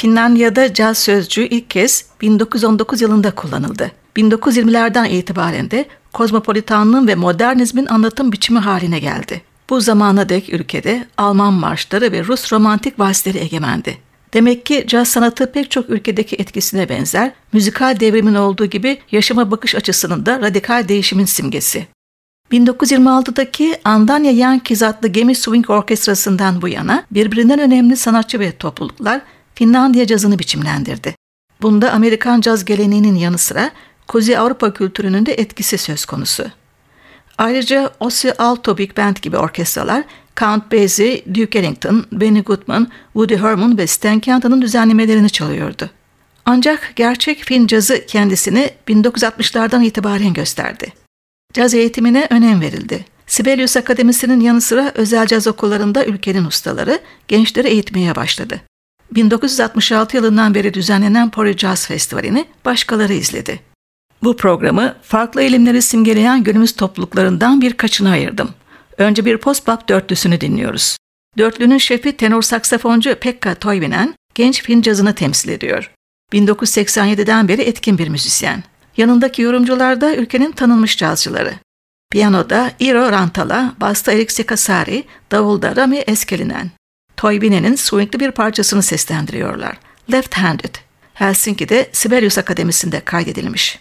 Finlandiya'da caz sözcüğü ilk kez 1919 yılında kullanıldı. 1920'lerden itibaren de kozmopolitanlığın ve modernizmin anlatım biçimi haline geldi. Bu zamana dek ülkede Alman marşları ve Rus romantik valsleri egemendi. Demek ki caz sanatı pek çok ülkedeki etkisine benzer, müzikal devrimin olduğu gibi yaşama bakış açısının da radikal değişimin simgesi. 1926'daki Andanya Yankees adlı gemi swing orkestrasından bu yana birbirinden önemli sanatçı ve topluluklar Finlandiya cazını biçimlendirdi. Bunda Amerikan caz geleneğinin yanı sıra Kuzey Avrupa kültürünün de etkisi söz konusu. Ayrıca Ossie Alto Big Band gibi orkestralar Count Basie, Duke Ellington, Benny Goodman, Woody Herman ve Stan Kenton'un düzenlemelerini çalıyordu. Ancak gerçek Fin cazı kendisini 1960'lardan itibaren gösterdi. Caz eğitimine önem verildi. Sibelius Akademisi'nin yanı sıra özel caz okullarında ülkenin ustaları gençleri eğitmeye başladı. 1966 yılından beri düzenlenen Pori Jazz Festivali'ni başkaları izledi. Bu programı farklı ilimleri simgeleyen günümüz topluluklarından birkaçını ayırdım. Önce bir post-bop dörtlüsünü dinliyoruz. Dörtlünün şefi tenor saksafoncu Pekka Toivinen genç Fin cazını temsil ediyor. 1987'den beri etkin bir müzisyen. Yanındaki yorumcular da ülkenin tanınmış cazcıları. Piyanoda Iro Rantala, basta Erik Sekasari, davulda Rami Eskelinen. Toivinen'in swingli bir parçasını seslendiriyorlar. Left Handed. Helsinki'de Sibelius Akademisi'nde kaydedilmiş.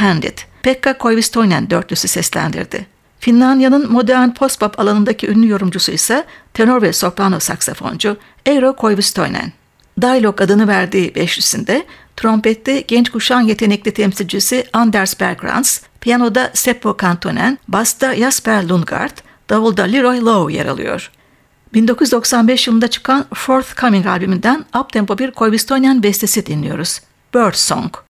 Handed, Pekka Koivistoinen dörtlüsü seslendirdi. Finlandiya'nın modern post-pop alanındaki ünlü yorumcusu ise tenor ve soprano saksafoncu Eero Koivistoinen. Dialog adını verdiği beşlisinde trompette genç kuşağın yetenekli temsilcisi Anders Bergkrans, piyanoda Seppo Kantonen, basta Jasper Lundgaard, davulda Leroy Lowe yer alıyor. 1995 yılında çıkan Forthcoming albümünden uptempo bir Koivistoinen bestesi dinliyoruz. Bird Song.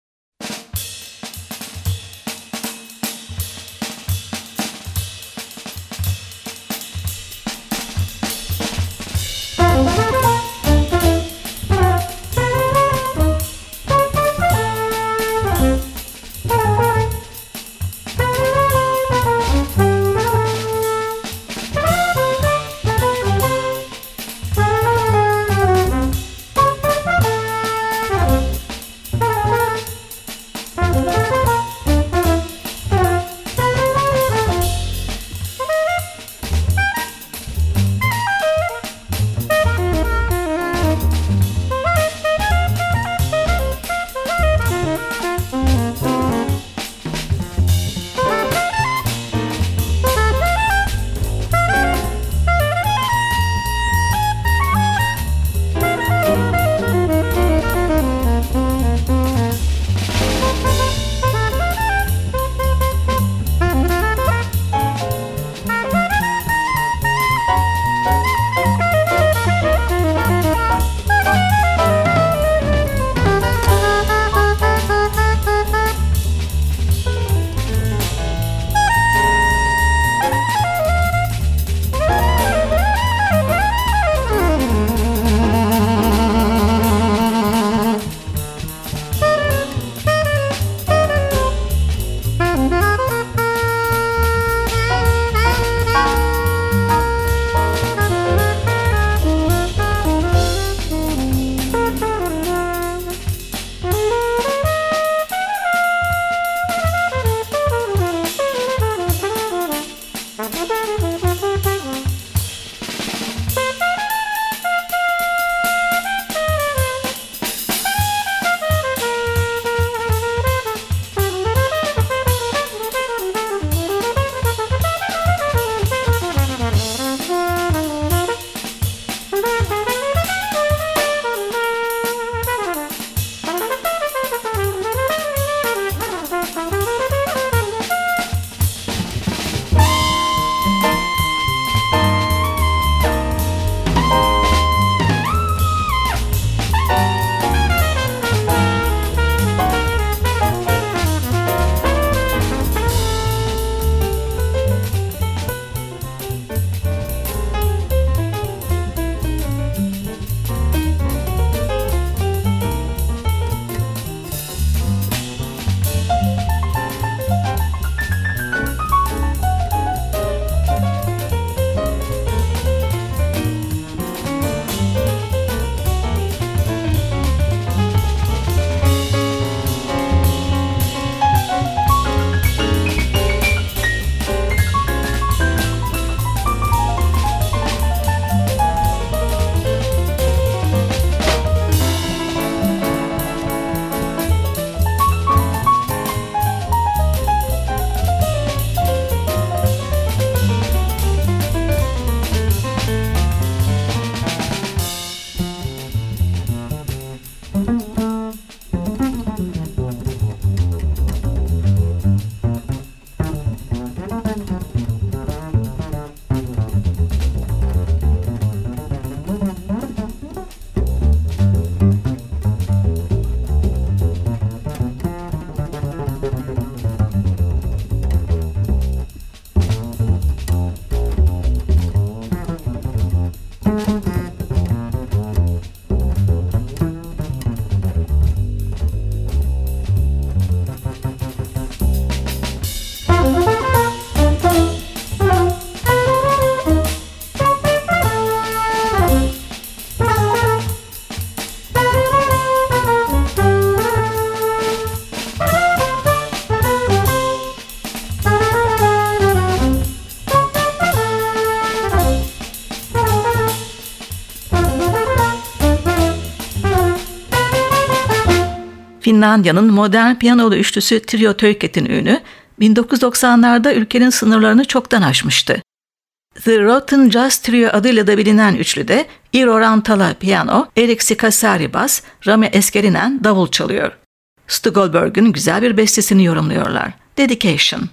Finlandiya'nın modern piyanolu üçlüsü Trio Töyket'in ünü 1990'larda ülkenin sınırlarını çoktan aşmıştı. The Rotten Jazz Trio adıyla da bilinen üçlüde Iro Rantala piyano, Erik Sikasari bas, Rami Eskerinen davul çalıyor. Stu güzel bir bestesini yorumluyorlar. Dedication.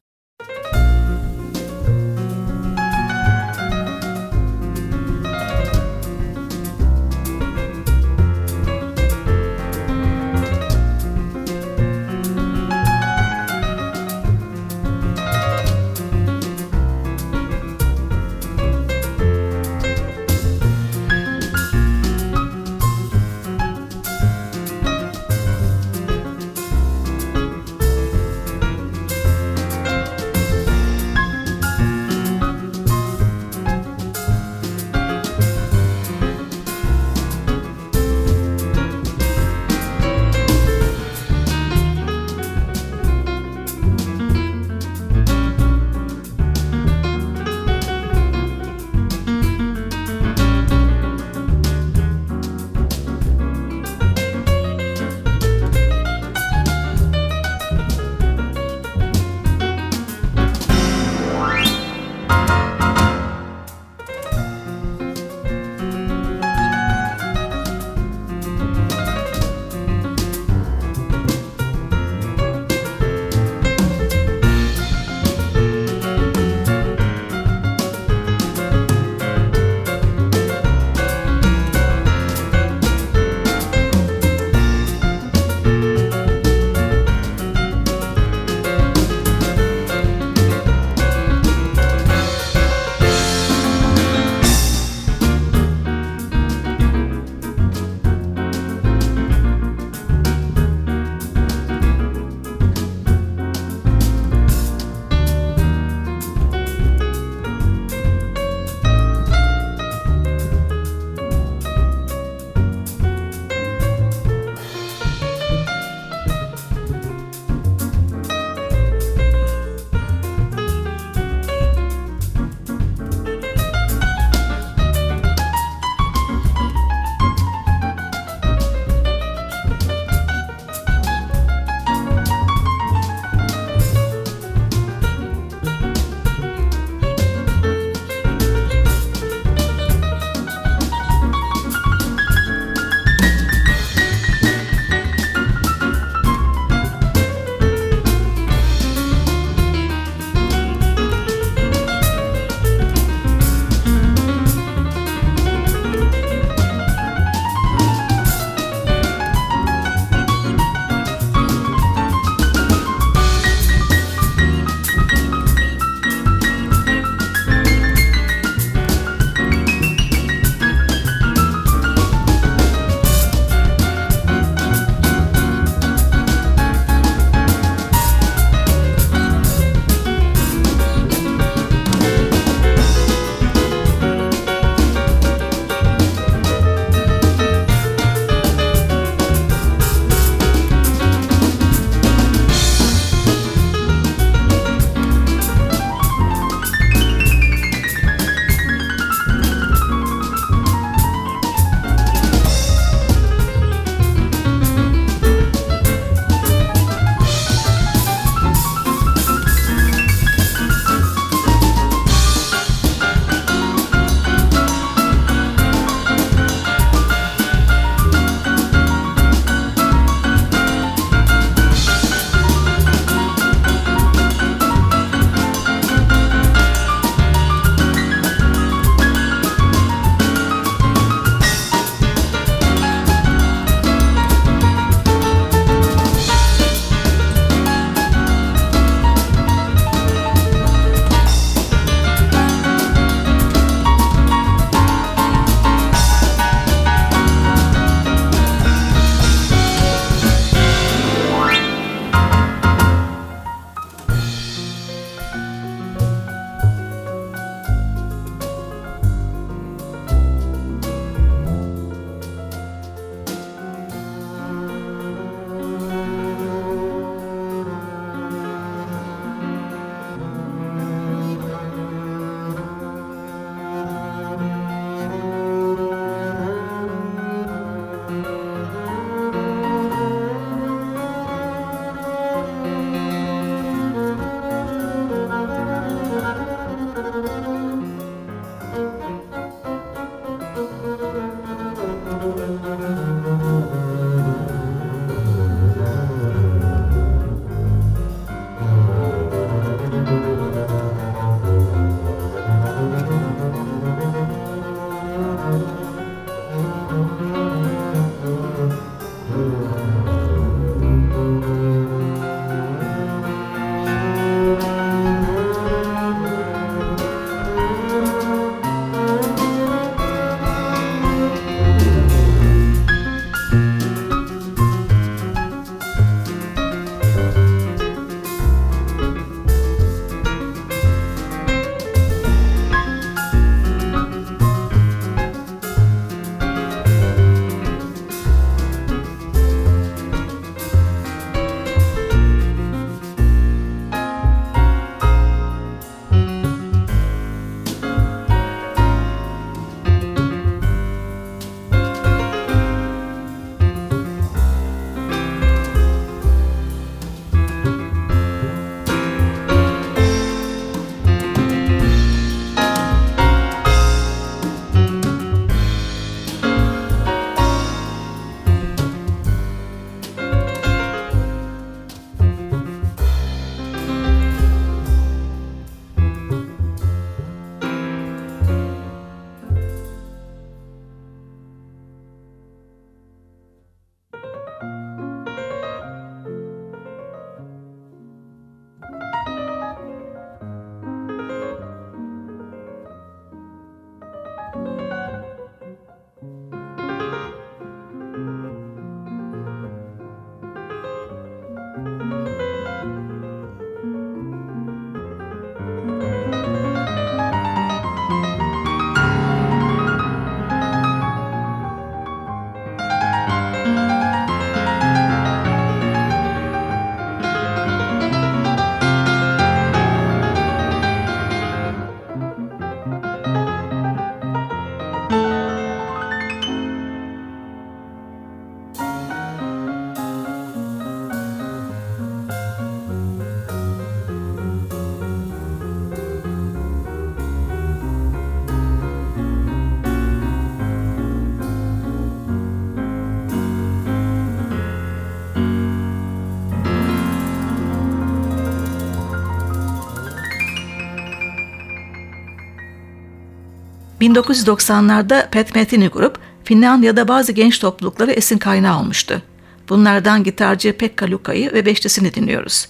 1990'larda Pat Metheny grup Finlandiya'da bazı genç toplulukları esin kaynağı olmuştu. Bunlardan gitarcı Pekka Luka'yı ve bestesini dinliyoruz.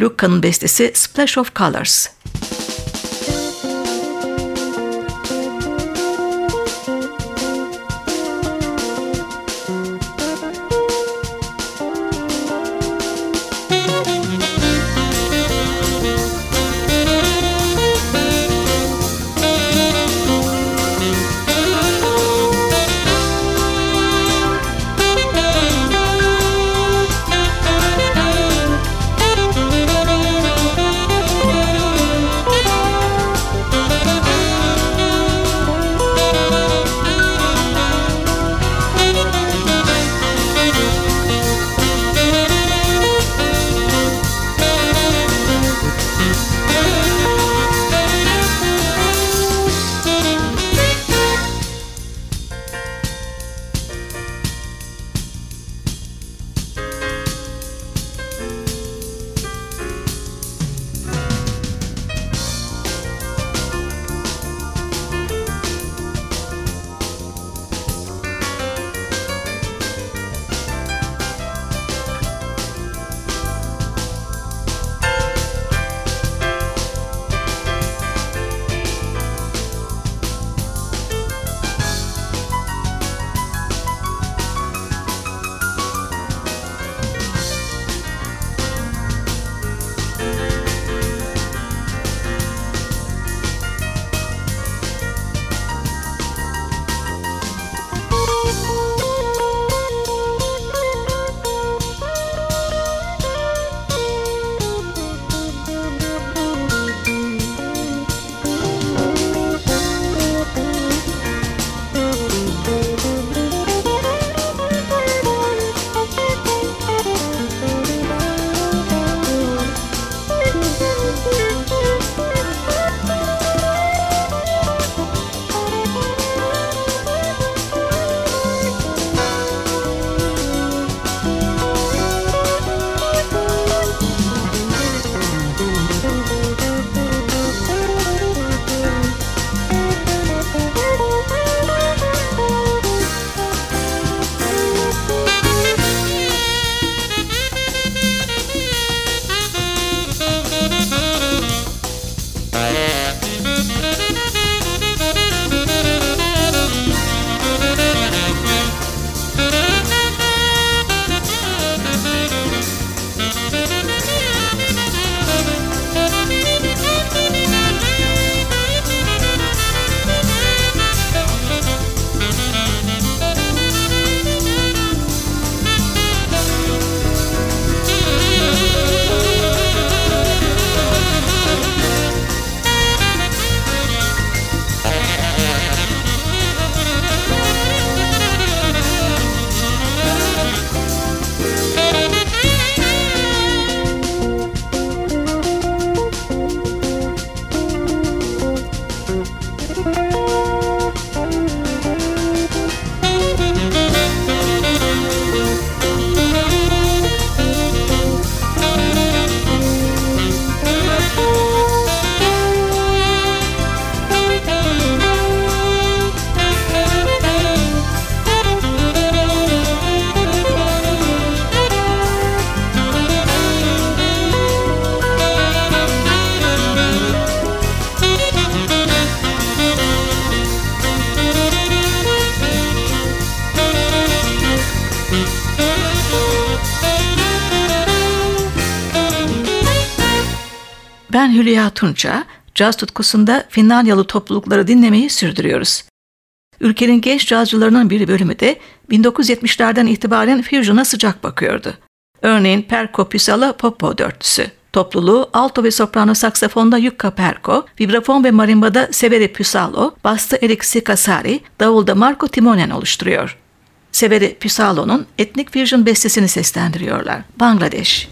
Luka'nın bestesi Splash of Colors. Tunça, caz tutkusunda Finlandiyalı toplulukları dinlemeyi sürdürüyoruz. Ülkenin genç cazcılarının bir bölümü de 1970'lerden itibaren fusion'a sıcak bakıyordu. Örneğin Perko Pysala Popo dörtlüsü. Topluluğu alto ve soprano saksafonda Jukka Perko, vibrafon ve marimbada Severi Pysalo, bastı Erik Sikasari, davulda Marco Timonen oluşturuyor. Severi Pysalo'nun etnik fusion bestesini seslendiriyorlar. Bangladeş.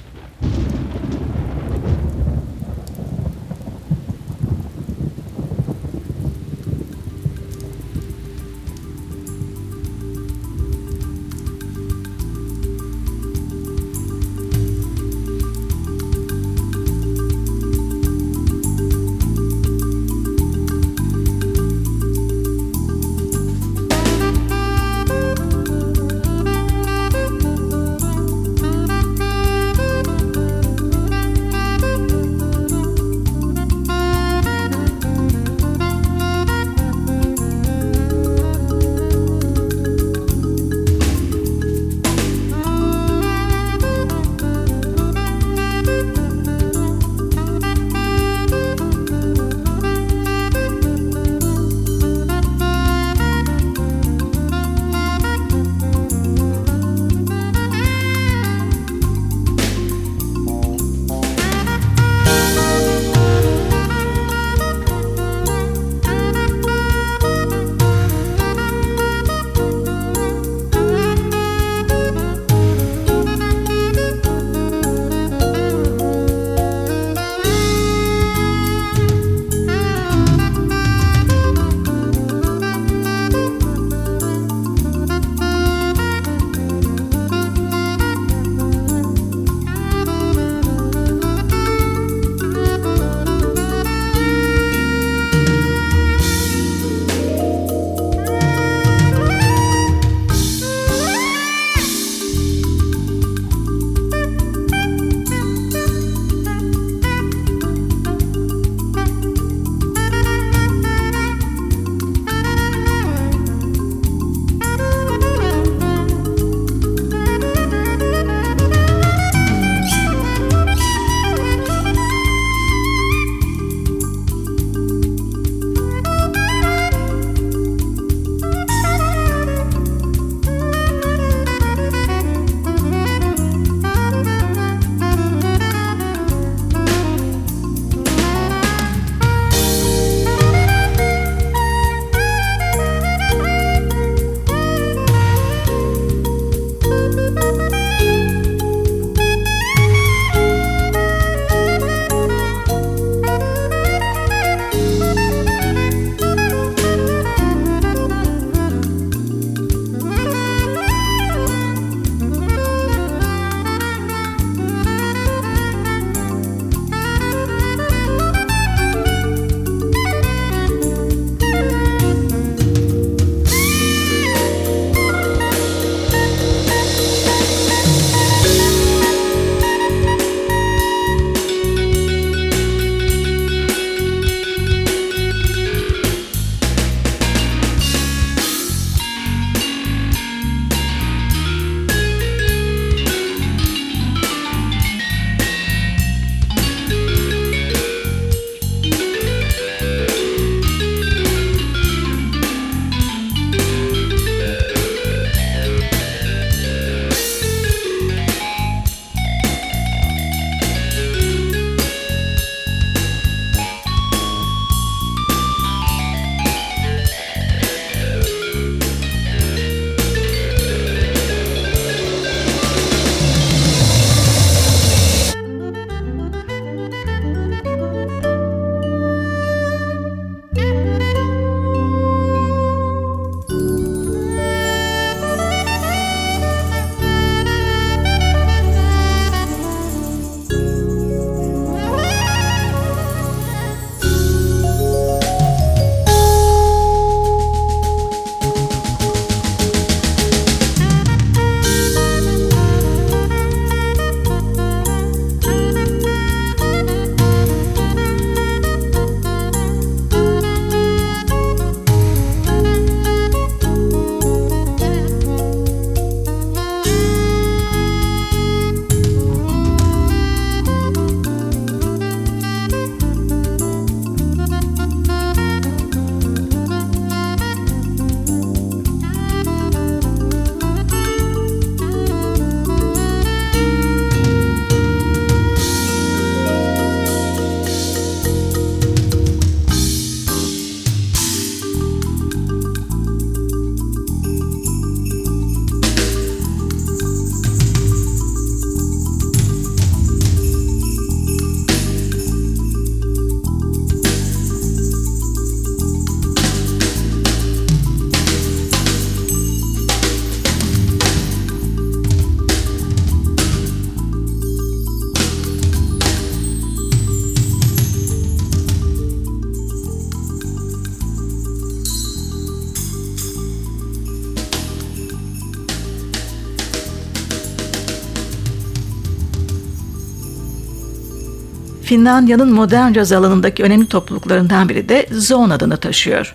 Finlandiya'nın modern caz alanındaki önemli topluluklarından biri de Zone adını taşıyor.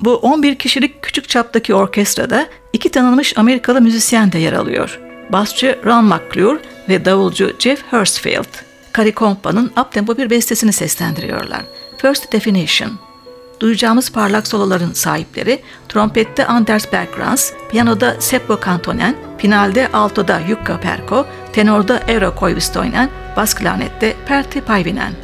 Bu 11 kişilik küçük çaptaki orkestrada iki tanınmış Amerikalı müzisyen de yer alıyor. Basçı Ron McClure ve davulcu Jeff Hurstfield. Kari Kompa'nın uptempo bir bestesini seslendiriyorlar. First Definition. Duyacağımız parlak soloların sahipleri trompette Anders Bergkrans, piyanoda Seppo Kantonen, finalde altoda Jukka Perko, tenorda Eero Koivistoinen, bas klarnette Pertti Paivinen.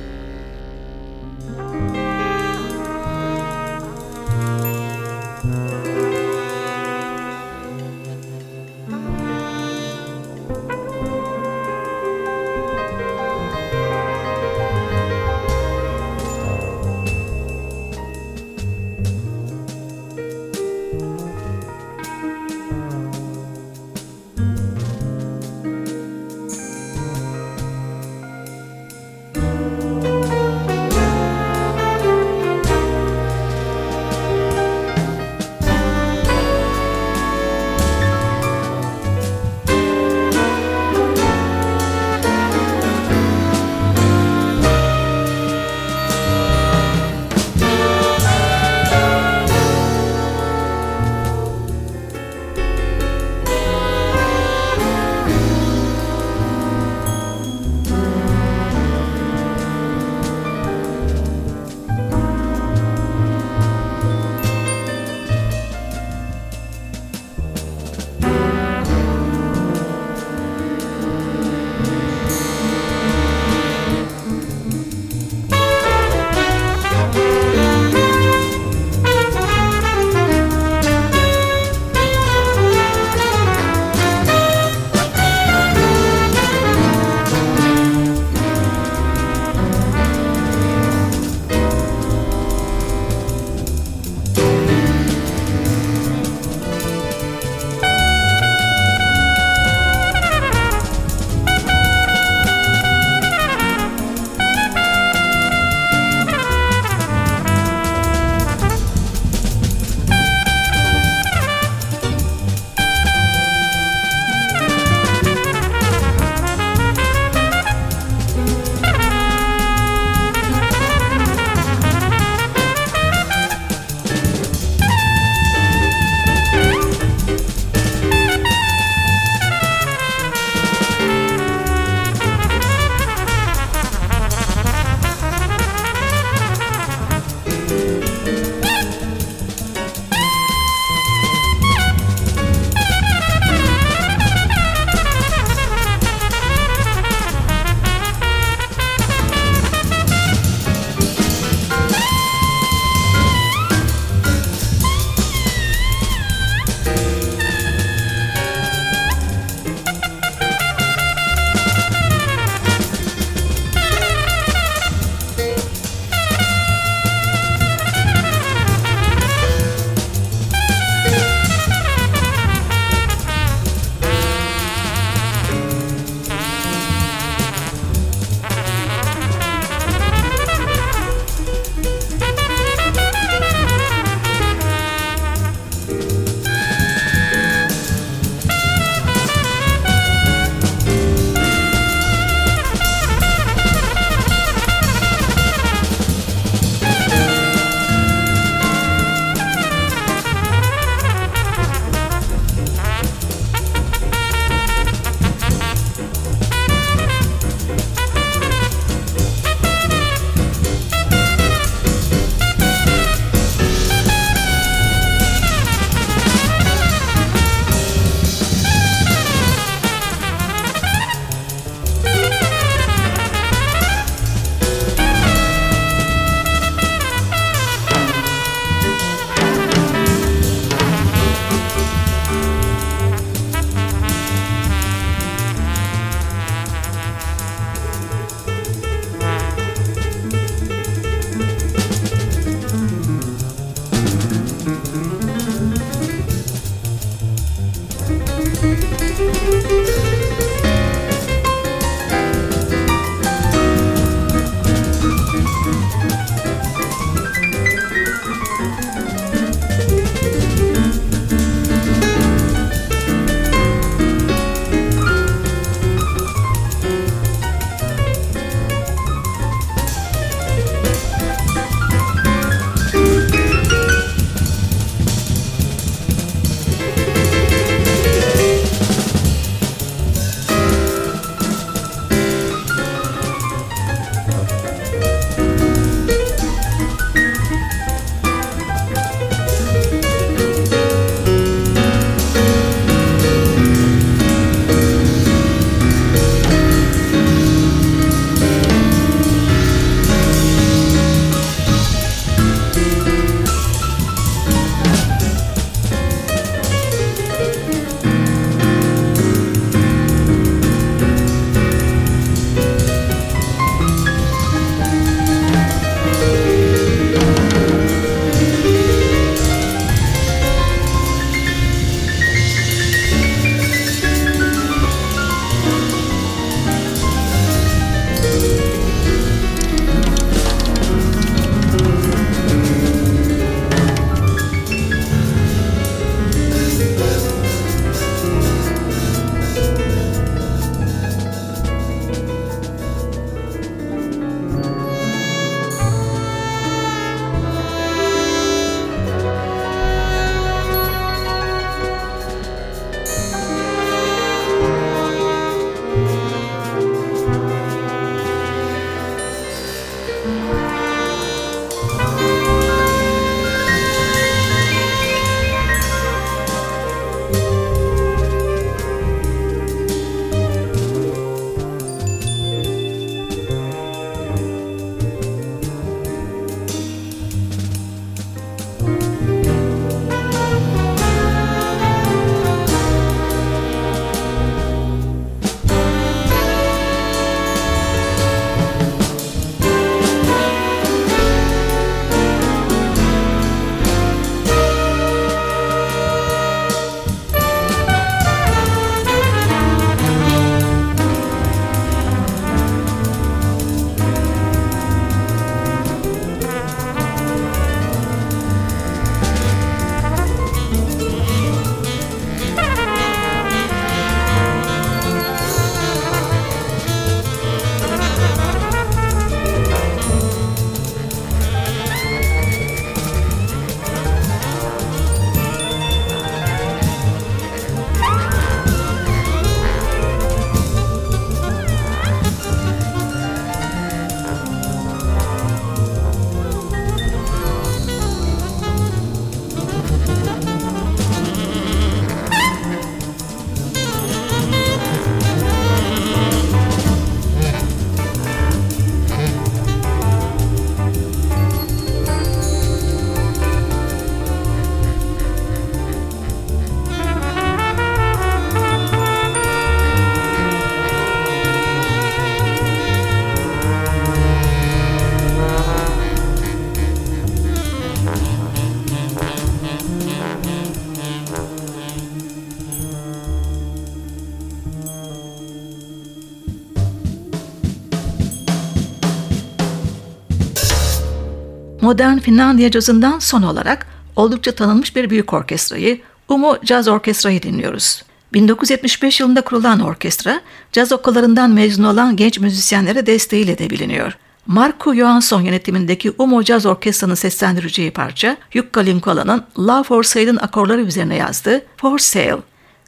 Modern Finlandiya cazından son olarak oldukça tanınmış bir büyük orkestrayı, Umo Jazz Orkestra'yı dinliyoruz. 1975 yılında kurulan orkestra, caz okullarından mezun olan genç müzisyenlere desteğiyle de biliniyor. Marco Johansson yönetimindeki Umo Jazz Orkestra'nın seslendireceği parça, Jukka Linkola'nın Love for Sale'ın akorları üzerine yazdığı For Sale.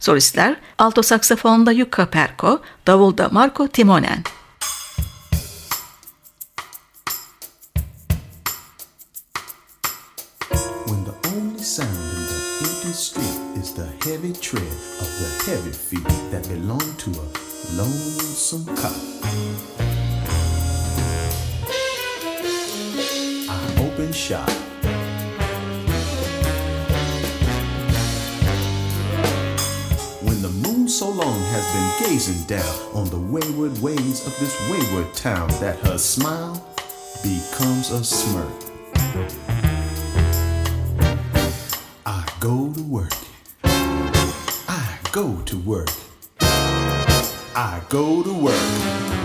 Solistler, alto saksafonda Jukka Perko, davulda Marco Timonen. Heavy tread of the heavy feet that belong to a lonesome cop. I open shop. When the moon so long has been gazing down on the wayward ways of this wayward town that her smile becomes a smirk. I go to work. Go to work. I go to work.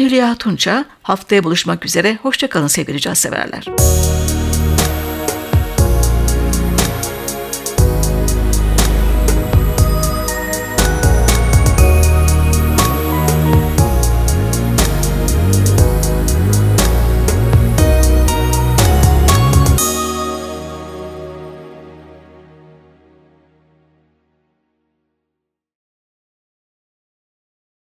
Hülya Tunça. Haftaya buluşmak üzere. Hoşçakalın sevgili severler.